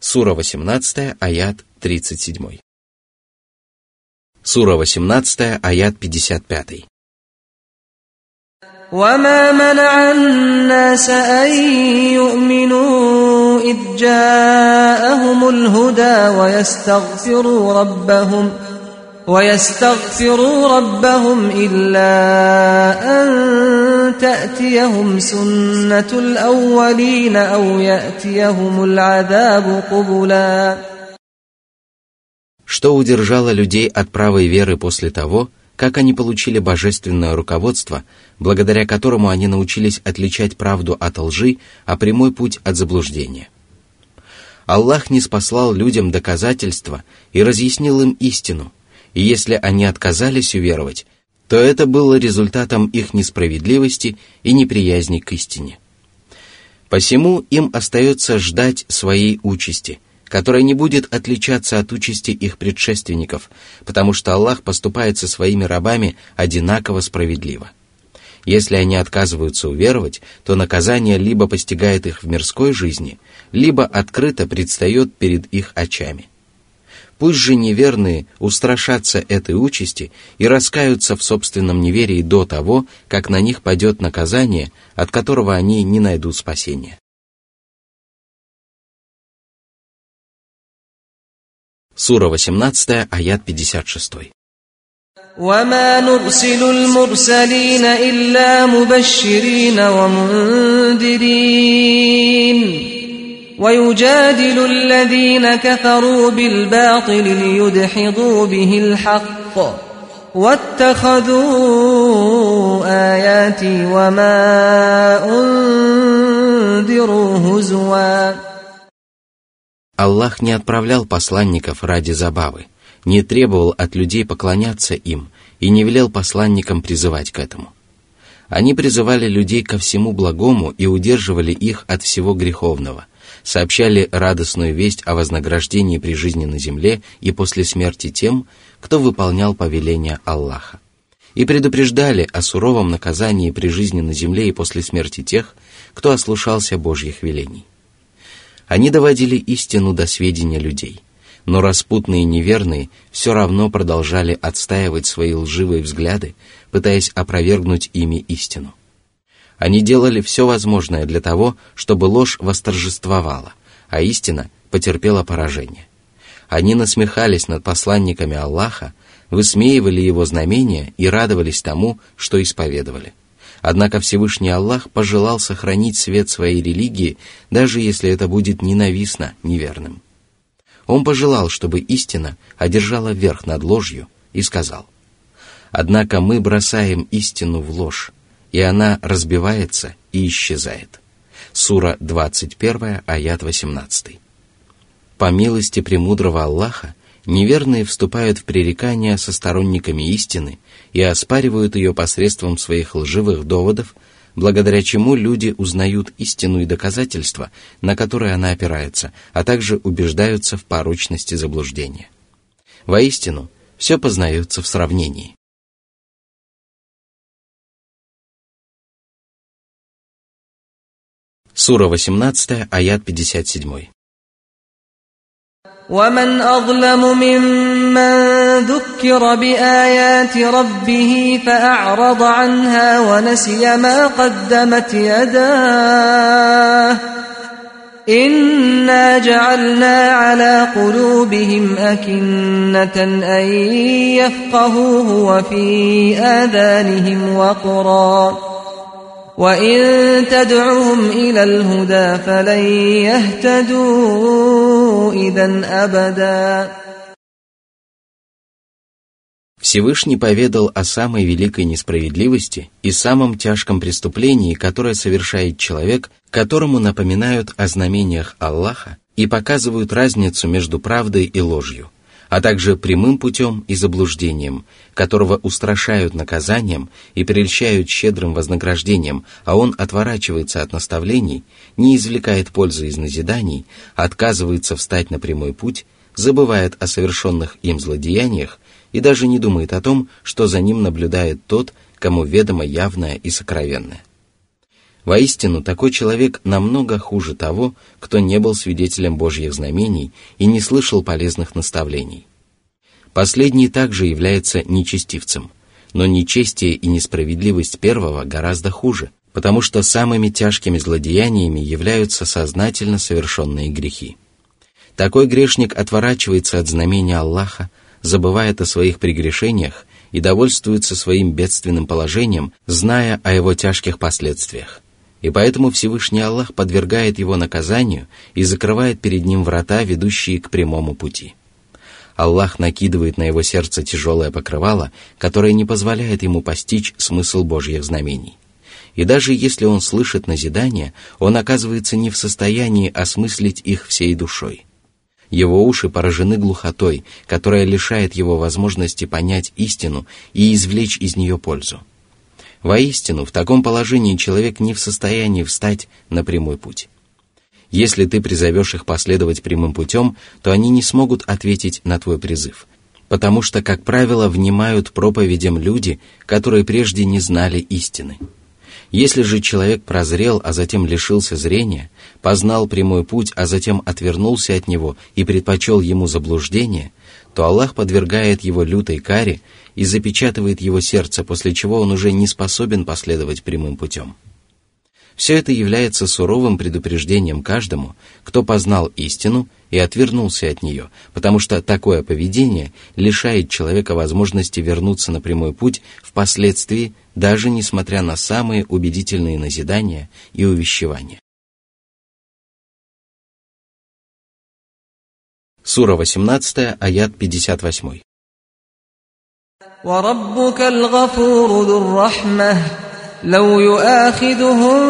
Сура 18, аят 37. Сура 18, аят 55. وما منع الناس أن يؤمنوا إذ جاءهم الهدى ويستغفروا ربهم ويستغفروا ربهم إلا أن تأتيهم سنة الأولين أو يأتيهم العذاب قبلا Что удержало людей от правой веры после того, как они получили божественное руководство, благодаря которому они научились отличать правду от лжи, а прямой путь от заблуждения. Аллах не спаслал людям доказательства и разъяснил им истину, и если они отказались уверовать, то это было результатом их несправедливости и неприязни к истине. Посему им остается ждать своей участи – которая не будет отличаться от участи их предшественников, потому что Аллах поступает со своими рабами одинаково справедливо. Если они отказываются уверовать, то наказание либо постигает их в мирской жизни, либо открыто предстает перед их очами. Пусть же неверные устрашатся этой участи и раскаются в собственном неверии до того, как на них падет наказание, от которого они не найдут спасения. Сура 18, аят 56. وما نرسل المرسلين إلا مبشرين ومنذرين ويجادل الذين كفروا بالباطل ليدحضوا به الحق واتخذوا آياتي وما أنذروا هزواً Аллах не отправлял посланников ради забавы, не требовал от людей поклоняться им и не велел посланникам призывать к этому. Они призывали людей ко всему благому и удерживали их от всего греховного, сообщали радостную весть о вознаграждении при жизни на земле и после смерти тем, кто выполнял повеления Аллаха, и предупреждали о суровом наказании при жизни на земле и после смерти тех, кто ослушался Божьих велений. Они доводили истину до сведения людей, но распутные и неверные все равно продолжали отстаивать свои лживые взгляды, пытаясь опровергнуть ими истину. Они делали все возможное для того, чтобы ложь восторжествовала, а истина потерпела поражение. Они насмехались над посланниками Аллаха, высмеивали его знамения и радовались тому, что исповедовали. Однако Всевышний Аллах пожелал сохранить свет своей религии, даже если это будет ненавистно неверным. Он пожелал, чтобы истина одержала верх над ложью и сказал, «Однако мы бросаем истину в ложь, и она разбивается и исчезает». Сура 21, аят 18. По милости премудрого Аллаха, неверные вступают в пререкания со сторонниками истины и оспаривают ее посредством своих лживых доводов, благодаря чему люди узнают истину и доказательства, на которые она опирается, а также убеждаются в порочности заблуждения. Воистину, все познается в сравнении. Сура 18, аят 57. ومن أظلم ممن ذكر بآيات ربه فأعرض عنها ونسي ما قدمت يداه إنا جعلنا على قلوبهم أكنة أن يفقهوه وفي آذانهم وقرا وإن تدعهم إلى الهدى فلن يهتدوا إذا أبدا Всевышний поведал о самой великой несправедливости и самом тяжком преступлении, которое совершает человек, которому напоминают о знамениях Аллаха и показывают разницу между правдой и ложью – а также прямым путем и заблуждением, которого устрашают наказанием и прельщают щедрым вознаграждением, а он отворачивается от наставлений, не извлекает пользы из назиданий, отказывается встать на прямой путь, забывает о совершенных им злодеяниях и даже не думает о том, что за ним наблюдает тот, кому ведомо явное и сокровенное. Воистину, такой человек намного хуже того, кто не был свидетелем Божьих знамений и не слышал полезных наставлений. Последний также является нечестивцем, но нечестие и несправедливость первого гораздо хуже, потому что самыми тяжкими злодеяниями являются сознательно совершенные грехи. Такой грешник отворачивается от знамения Аллаха, забывает о своих прегрешениях и довольствуется своим бедственным положением, зная о его тяжких последствиях – и поэтому Всевышний Аллах подвергает его наказанию и закрывает перед ним врата, ведущие к прямому пути. Аллах накидывает на его сердце тяжелое покрывало, которое не позволяет ему постичь смысл Божьих знамений. И даже если он слышит назидания, он оказывается не в состоянии осмыслить их всей душой. Его уши поражены глухотой, которая лишает его возможности понять истину и извлечь из нее пользу. Воистину, в таком положении человек не в состоянии встать на прямой путь. Если ты призовешь их последовать прямым путем, то они не смогут ответить на твой призыв, потому что, как правило, внимают проповедям люди, которые прежде не знали истины. Если же человек прозрел, а затем лишился зрения, познал прямой путь, а затем отвернулся от него и предпочел ему заблуждение, то Аллах подвергает его лютой каре и запечатывает его сердце, после чего он уже не способен последовать прямым путем. Все это является суровым предупреждением каждому, кто познал истину и отвернулся от нее, потому что такое поведение лишает человека возможности вернуться на прямой путь впоследствии, даже несмотря на самые убедительные назидания и увещевания. Сура 18, аят 58. وربك الغفور ذو الرحمة لو يؤاخذهم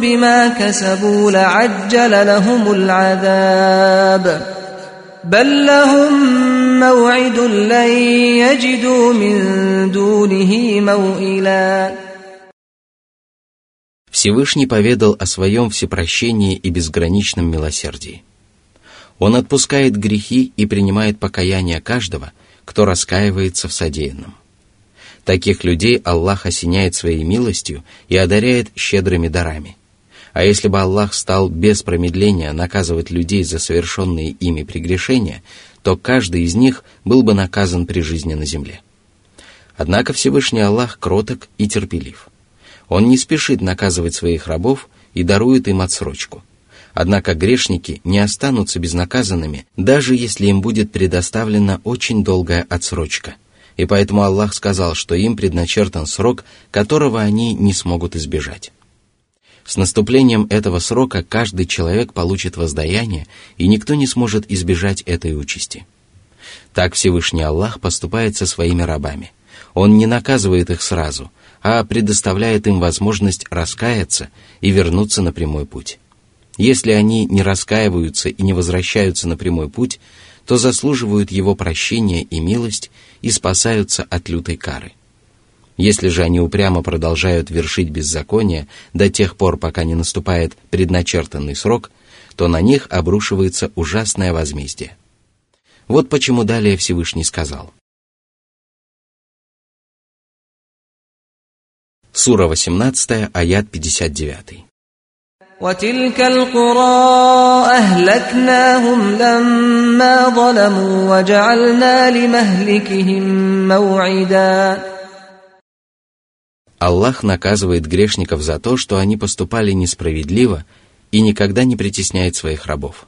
بما كسبوا لعجل لهم العذاب بل لهم موعد لن يجدوا من دونه موئلا Всевышний поведал о своем всепрощении и безграничном милосердии. Он отпускает грехи и принимает покаяние каждого – кто раскаивается в содеянном. Таких людей Аллах осеняет своей милостью и одаряет щедрыми дарами. А если бы Аллах стал без промедления наказывать людей за совершенные ими прегрешения, то каждый из них был бы наказан при жизни на земле. Однако Всевышний Аллах кроток и терпелив. Он не спешит наказывать своих рабов и дарует им отсрочку – Однако грешники не останутся безнаказанными, даже если им будет предоставлена очень долгая отсрочка. И поэтому Аллах сказал, что им предначертан срок, которого они не смогут избежать. С наступлением этого срока каждый человек получит воздаяние, и никто не сможет избежать этой участи. Так Всевышний Аллах поступает со своими рабами. Он не наказывает их сразу, а предоставляет им возможность раскаяться и вернуться на прямой путь. Если они не раскаиваются и не возвращаются на прямой путь, то заслуживают его прощения и милость и спасаются от лютой кары. Если же они упрямо продолжают вершить беззаконие до тех пор, пока не наступает предначертанный срок, то на них обрушивается ужасное возмездие. Вот почему далее Всевышний сказал. Сура 18, аят 59. وتلك القرى أهلكناهم لما ظلموا وجعلنا لمهلكهم موعدا Аллах наказывает грешников за то, что они поступали несправедливо и никогда не притесняет своих рабов.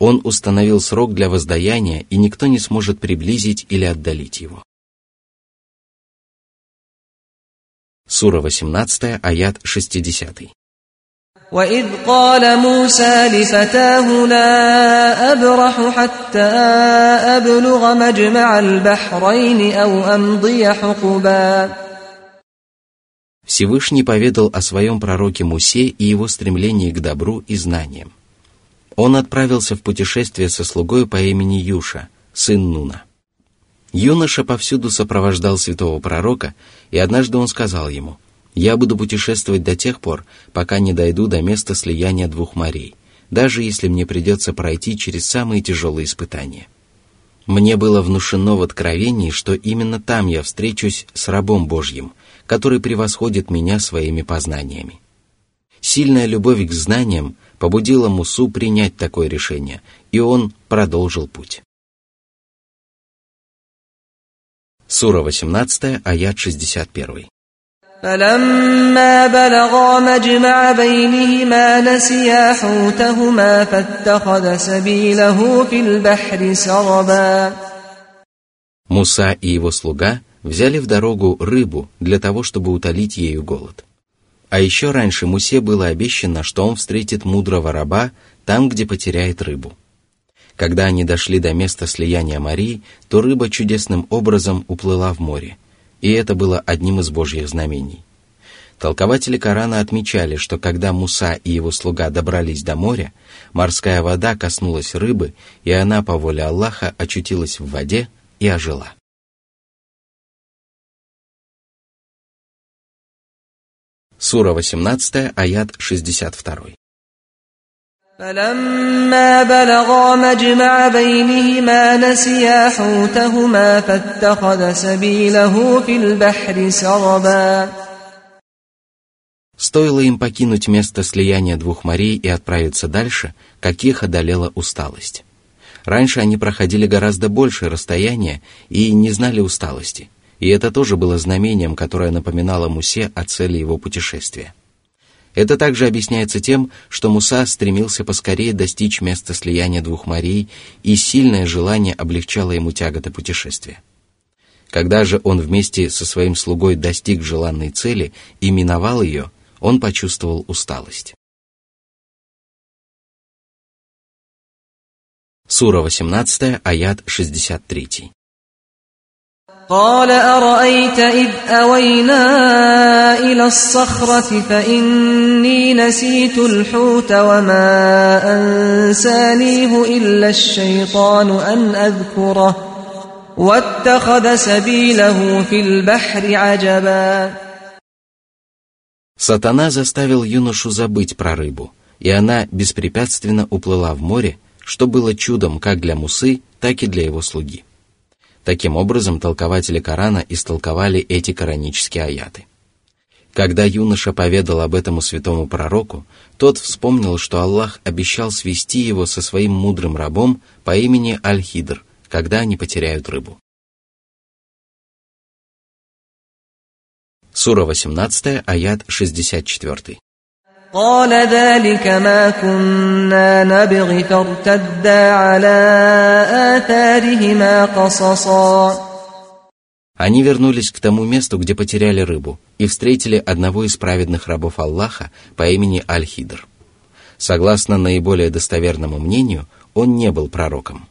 Он установил срок для воздаяния, и никто не сможет приблизить или отдалить его. Сура 18, аят 60. وإذ قال موسى لفتاه لا أبرح حتى أبلغ مجمع البحرين أو أمضي حقبا Всевышний поведал о своем пророке Мусе и его стремлении к добру и знаниям. Он отправился в путешествие со слугой по имени Юша, сын Нуна. Юноша повсюду сопровождал святого пророка, и однажды он сказал ему – – я буду путешествовать до тех пор, пока не дойду до места слияния двух морей, даже если мне придется пройти через самые тяжелые испытания. Мне было внушено в откровении, что именно там я встречусь с рабом Божьим, который превосходит меня своими познаниями. Сильная любовь к знаниям побудила Мусу принять такое решение, и он продолжил путь. Сура 18, аят 61. فلما بلغا مجمع بينهما نسيا حوتهما فاتخذ سبيله في البحر سربا Муса и его слуга взяли в дорогу рыбу для того, чтобы утолить ею голод. А еще раньше Мусе было обещано, что он встретит мудрого раба там, где потеряет рыбу. Когда они дошли до места слияния Марии, то рыба чудесным образом уплыла в море, и это было одним из божьих знамений. Толкователи Корана отмечали, что когда Муса и его слуга добрались до моря, морская вода коснулась рыбы, и она по воле Аллаха очутилась в воде и ожила. Сура 18, аят 62. فلما بلغا مجمع بينهما نسيا حوتهما فاتخذ سبيله في البحر سربا Стоило им покинуть место слияния двух морей и отправиться дальше, как их одолела усталость. Раньше они проходили гораздо большее расстояние и не знали усталости, и это тоже было знамением, которое напоминало Мусе о цели его путешествия. Это также объясняется тем, что Муса стремился поскорее достичь места слияния двух морей, и сильное желание облегчало ему тяготы путешествия. Когда же он вместе со своим слугой достиг желанной цели и миновал ее, он почувствовал усталость. Сура 18, аят 63. قال أرأيت إذ أوينا إلى الصخرة فإني نسيت الحوت وما أنسانيه إلا الشيطان أن أذكره واتخذ سبيله في البحر عجبا Сатана заставил юношу забыть про рыбу, и она беспрепятственно уплыла в море, что было чудом как для Мусы, так и для его слуги. Таким образом, толкователи Корана истолковали эти коранические аяты. Когда юноша поведал об этом святому пророку, тот вспомнил, что Аллах обещал свести его со своим мудрым рабом по имени Аль-Хидр, когда они потеряют рыбу. Сура 18, аят 64. قال ذلك ما كنا نبغي فارتدا على آثارهما قصصا Они вернулись к тому месту, где потеряли рыбу, и встретили одного из праведных рабов Аллаха по имени Аль-Хидр. Согласно наиболее достоверному мнению, он не был пророком.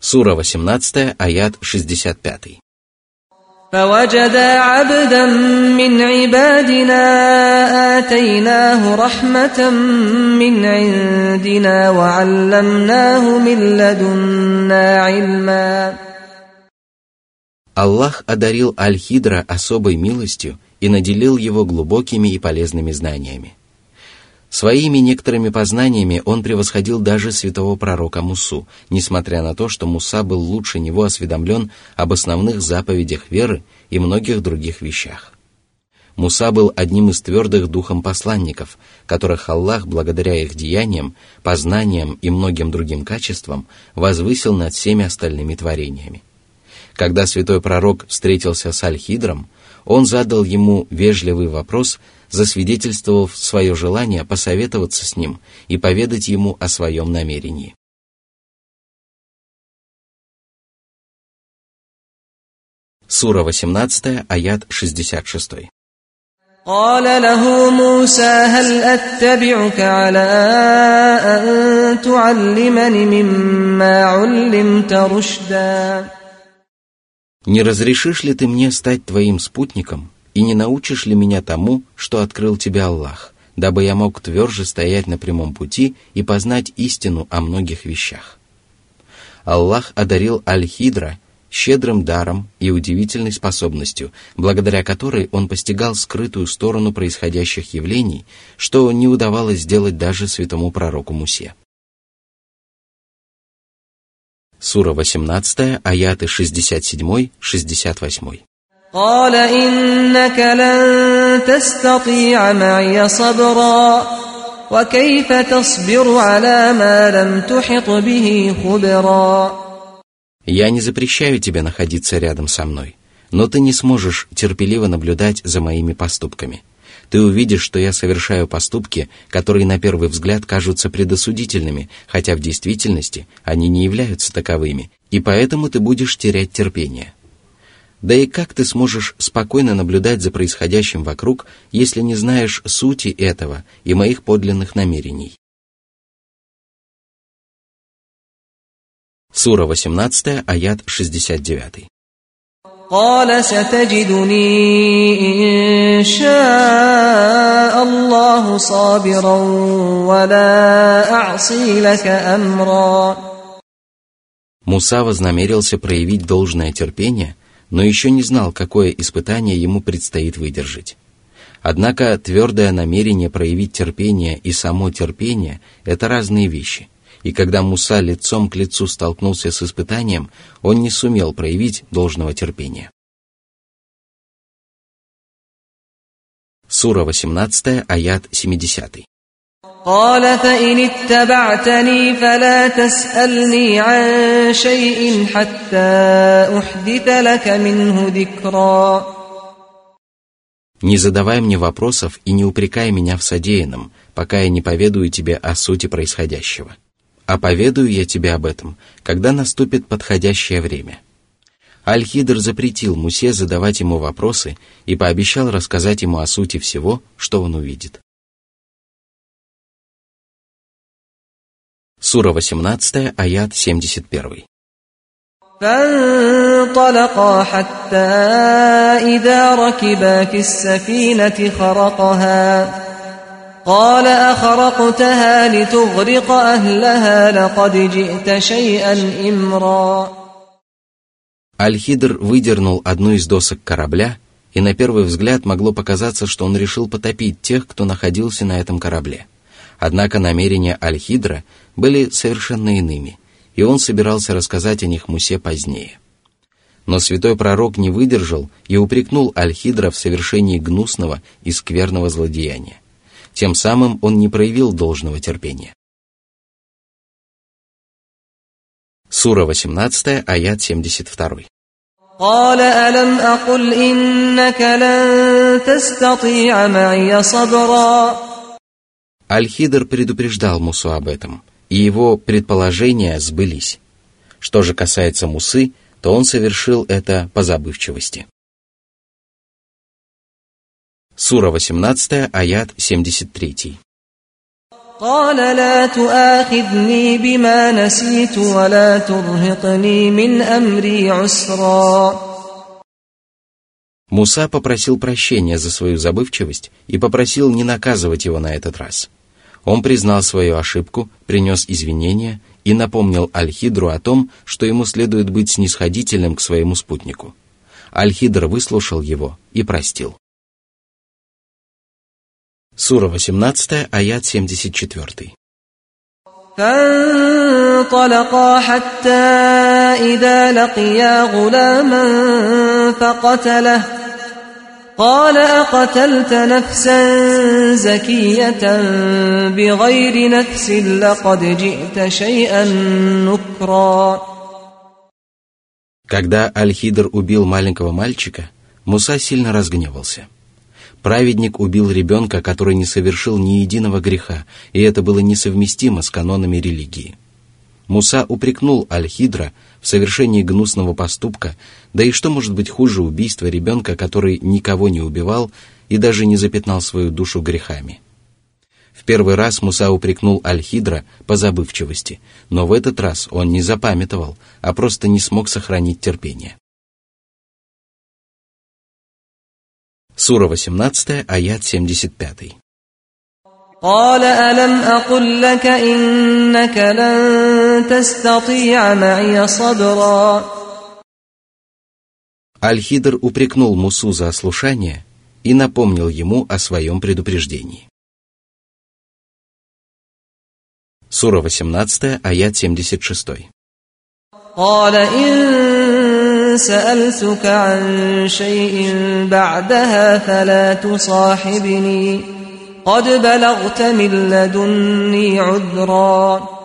Сура 18, аят 65. فوجدا عبدا من عبادنا آتيناه رحمة من عندنا وعلمناه من لدنا علما Аллах одарил Аль-Хидра особой милостью и наделил его глубокими и полезными знаниями. Своими некоторыми познаниями он превосходил даже святого пророка Мусу, несмотря на то, что Муса был лучше него осведомлен об основных заповедях веры и многих других вещах. Муса был одним из твердых духом посланников, которых Аллах, благодаря их деяниям, познаниям и многим другим качествам, возвысил над всеми остальными творениями. Когда святой пророк встретился с Аль-Хидром, он задал ему вежливый вопрос – засвидетельствовав свое желание посоветоваться с ним и поведать ему о своем намерении. Сура 18, аят 66. قال له موسى هل أتبعك على أن تعلمني مما علمت رشدا Не разрешишь ли ты мне стать твоим спутником, и не научишь ли меня тому, что открыл тебе Аллах, дабы я мог тверже стоять на прямом пути и познать истину о многих вещах? Аллах одарил Аль-Хидра щедрым даром и удивительной способностью, благодаря которой он постигал скрытую сторону происходящих явлений, что не удавалось сделать даже святому пророку Мусе. Сура 18, аяты 67-68. قال إنك لن تستطيع معي صبرا وكيف تصبر على ما لم تحط به خبرا Я не запрещаю тебе находиться рядом со мной, но ты не сможешь терпеливо наблюдать за моими поступками. Ты увидишь, что я совершаю поступки, которые на первый взгляд кажутся предосудительными, хотя в действительности они не являются таковыми, и поэтому ты будешь терять терпение. Да и как ты сможешь спокойно наблюдать за происходящим вокруг, если не знаешь сути этого и моих подлинных намерений? Сура 18, аят 69. قال ستجدني إن شاء الله صابرا ولا أعصي لك أمرا Муса вознамерился проявить должное терпение, но еще не знал, какое испытание ему предстоит выдержать. Однако твердое намерение проявить терпение и само терпение – это разные вещи. И когда Муса лицом к лицу столкнулся с испытанием, он не сумел проявить должного терпения. Сура 18, аят 70. قال فإن اتبعتني فلا تسألني عن شيء حتى أحدث لك منه ذكرا Не задавай мне вопросов и не упрекай меня в содеянном, пока я не поведаю тебе о сути происходящего. А поведаю я тебе об этом, когда наступит подходящее время. Аль-Хидр запретил Мусе задавать ему вопросы и пообещал рассказать ему о сути всего, что он увидит. Сура 18, аят 71. فانطلقا حتى إذا ركبا في السفينة خرقها قال أخرقتها لتغرق أهلها لقد جئت شيئا إمرا Аль-Хидр выдернул одну из досок корабля, и на первый взгляд могло показаться, что он решил потопить тех, кто находился на этом корабле. Однако намерения Аль-Хидра были совершенно иными, и он собирался рассказать о них Мусе позднее. Но святой пророк не выдержал и упрекнул Аль-Хидра в совершении гнусного и скверного злодеяния. Тем самым он не проявил должного терпения. Сура 18, аят 72. قال ألم أقل إنك لن تستطيع معي صبرا Аль-Хидр предупреждал Мусу об этом, и его предположения сбылись. Что же касается Мусы, то он совершил это по забывчивости. Сура 18, аят 73. قال لا تؤاخذني بما نسيت ولا ترهقني من أمري عسرا Муса попросил прощения за свою забывчивость и попросил не наказывать его на этот раз. Он признал свою ошибку, принес извинения и напомнил Аль-Хидру о том, что ему следует быть снисходительным к своему спутнику. Аль-Хидр выслушал его и простил. Сура 18, аят 74. فانطلقا حتى إذا لقيا غلاما فقتله قال أقتلت نفسا زكية بغير نفس لقد جئت شيئا نكرا Когда Аль-Хидр убил маленького мальчика, Муса сильно разгневался. Праведник убил ребенка, который не совершил ни единого греха, и это было несовместимо с канонами религии. Муса упрекнул Аль-Хидра в совершении гнусного поступка, да и что может быть хуже убийства ребенка, который никого не убивал и даже не запятнал свою душу грехами. В первый раз Муса упрекнул Аль-Хидра по забывчивости, но в этот раз он не запамятовал, а просто не смог сохранить терпение. Сура 18, аят 75. قال ألم أقل لك إنك لن تستطيع معي صبرا Аль-Хидр упрекнул Мусу за ослушание и напомнил ему о своем предупреждении. Сура 18, аят 76. قال إن سألتك عن شيء بعدها فلا تصاحبني قد بلغت من لدني عذرا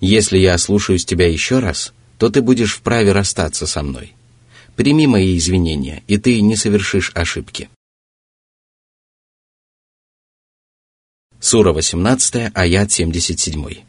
Если я ослушаюсь тебя еще раз, то ты будешь вправе расстаться со мной. Прими мои извинения, и ты не совершишь ошибки. Сура 18, аят 77.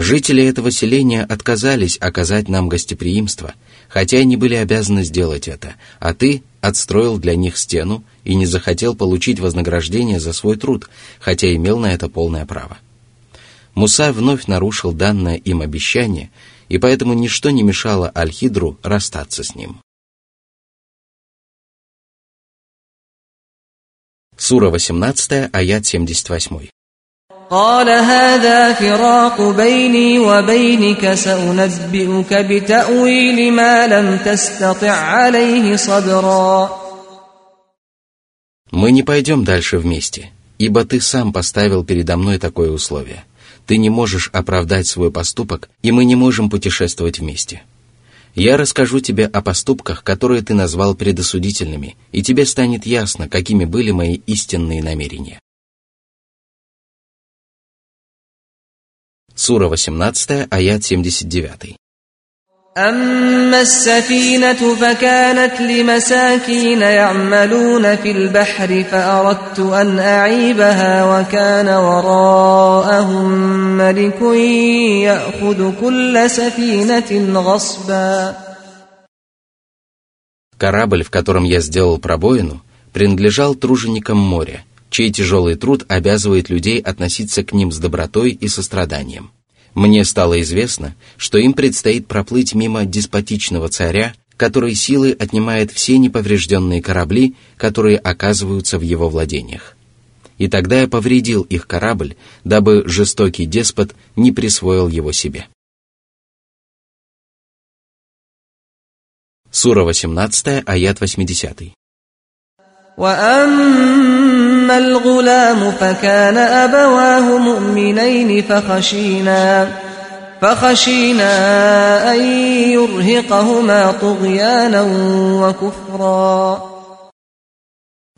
Жители этого селения отказались оказать нам гостеприимство, хотя и не были обязаны сделать это, а ты отстроил для них стену и не захотел получить вознаграждение за свой труд, хотя имел на это полное право. Муса вновь нарушил данное им обещание, и поэтому ничто не мешало Аль-Хидру расстаться с ним. Сура 18, аят 78. قال هذا فراق بيني وبينك سأنبئك بتأويل ما لم تستطع عليه صبرا Мы не пойдем дальше вместе, ибо ты сам поставил передо мной такое условие. Ты не можешь оправдать свой поступок, и мы не можем путешествовать вместе. Я расскажу тебе о поступках, которые ты назвал предосудительными, и тебе станет ясно, какими были мои истинные намерения. Сура 18, аят 79. أما السفينة فكانت لمساكين يعملون في البحر فأردت أن أعيبها وكان وراءهم ملك يأخذ كل سفينة غصبا Корабль, в котором я сделал пробоину, принадлежал труженикам моря, чей тяжелый труд обязывает людей относиться к ним с добротой и состраданием. Мне стало известно, что им предстоит проплыть мимо деспотичного царя, который силой отнимает все неповрежденные корабли, которые оказываются в его владениях. И тогда я повредил их корабль, дабы жестокий деспот не присвоил его себе. Сура 18, аят 80. وأما الغلام فكان أبواه مؤمنين فخشينا فخشينا أن يرهقهما طغيانا وكفرا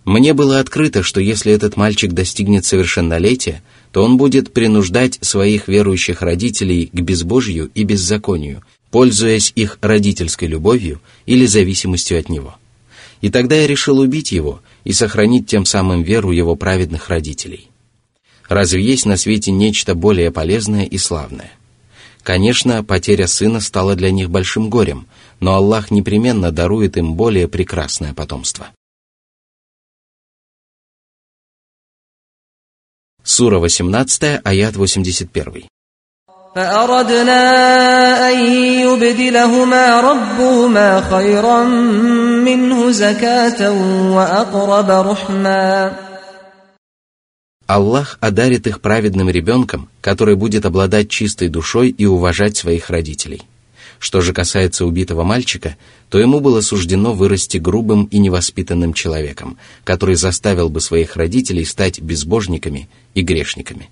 Мне было открыто, что если этот мальчик достигнет совершеннолетия, то он будет принуждать своих верующих родителей к безбожью и беззаконию, пользуясь их родительской любовью или зависимостью от него. И тогда я решил убить его и сохранить тем самым веру его праведных родителей. Разве есть на свете нечто более полезное и славное? Конечно, потеря сына стала для них большим горем, но Аллах непременно дарует им более прекрасное потомство. Сура 18, аят 81. فأردنا أن يبدلهما ربهما خيرا منه زكاة وأقرب رحما Аллах одарит их праведным ребенком, который будет обладать чистой душой и уважать своих родителей. Что же касается убитого мальчика, то ему было суждено вырасти грубым и невоспитанным человеком, который заставил бы своих родителей стать безбожниками и грешниками.